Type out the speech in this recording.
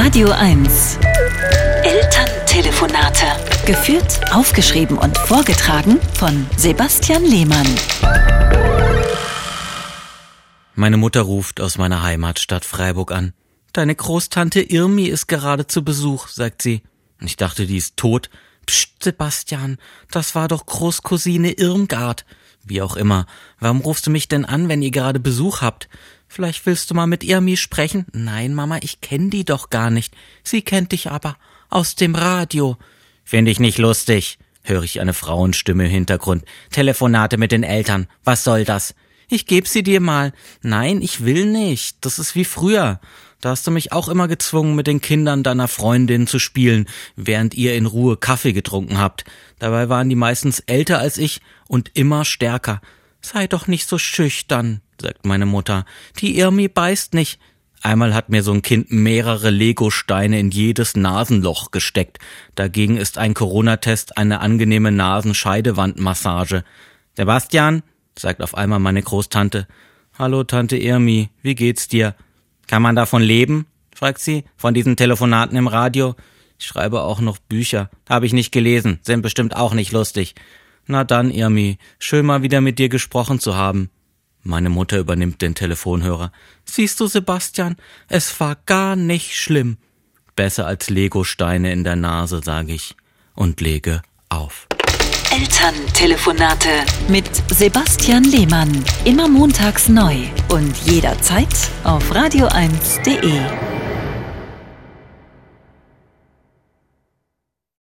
Radio 1. Elterntelefonate. Geführt, aufgeschrieben und vorgetragen von Sebastian Lehmann. Meine Mutter ruft aus meiner Heimatstadt Freiburg an. Deine Großtante Irmi ist gerade zu Besuch, sagt sie. Ich dachte, die ist tot. Psst, Sebastian, das war doch Großcousine Irmgard. Wie auch immer. Warum rufst du mich denn an, wenn ihr gerade Besuch habt? Vielleicht willst du mal mit Irmi sprechen? Nein, Mama, ich kenn die doch gar nicht. Sie kennt dich aber. Aus dem Radio. Find ich nicht lustig, höre ich eine Frauenstimme im Hintergrund. Telefonate mit den Eltern. Was soll das? Ich geb sie dir mal. Nein, ich will nicht. Das ist wie früher. Da hast du mich auch immer gezwungen, mit den Kindern deiner Freundin zu spielen, während ihr in Ruhe Kaffee getrunken habt. Dabei waren die meistens älter als ich und immer stärker. Sei doch nicht so schüchtern, sagt meine Mutter. Die Irmi beißt nicht. Einmal hat mir so ein Kind mehrere Legosteine in jedes Nasenloch gesteckt. Dagegen ist ein Corona-Test eine angenehme Nasenscheidewandmassage. Sebastian, sagt auf einmal meine Großtante. Hallo, Tante Irmi, wie geht's dir? Kann man davon leben? fragt sie, von diesen Telefonaten im Radio. Ich schreibe auch noch Bücher. Habe ich nicht gelesen, sind bestimmt auch nicht lustig. Na dann, Irmi, schön mal wieder mit dir gesprochen zu haben. Meine Mutter übernimmt den Telefonhörer. Siehst du, Sebastian, es war gar nicht schlimm. Besser als Legosteine in der Nase, sage ich und lege auf. Elterntelefonate mit Sebastian Lehmann. Immer montags neu und jederzeit auf radio1.de.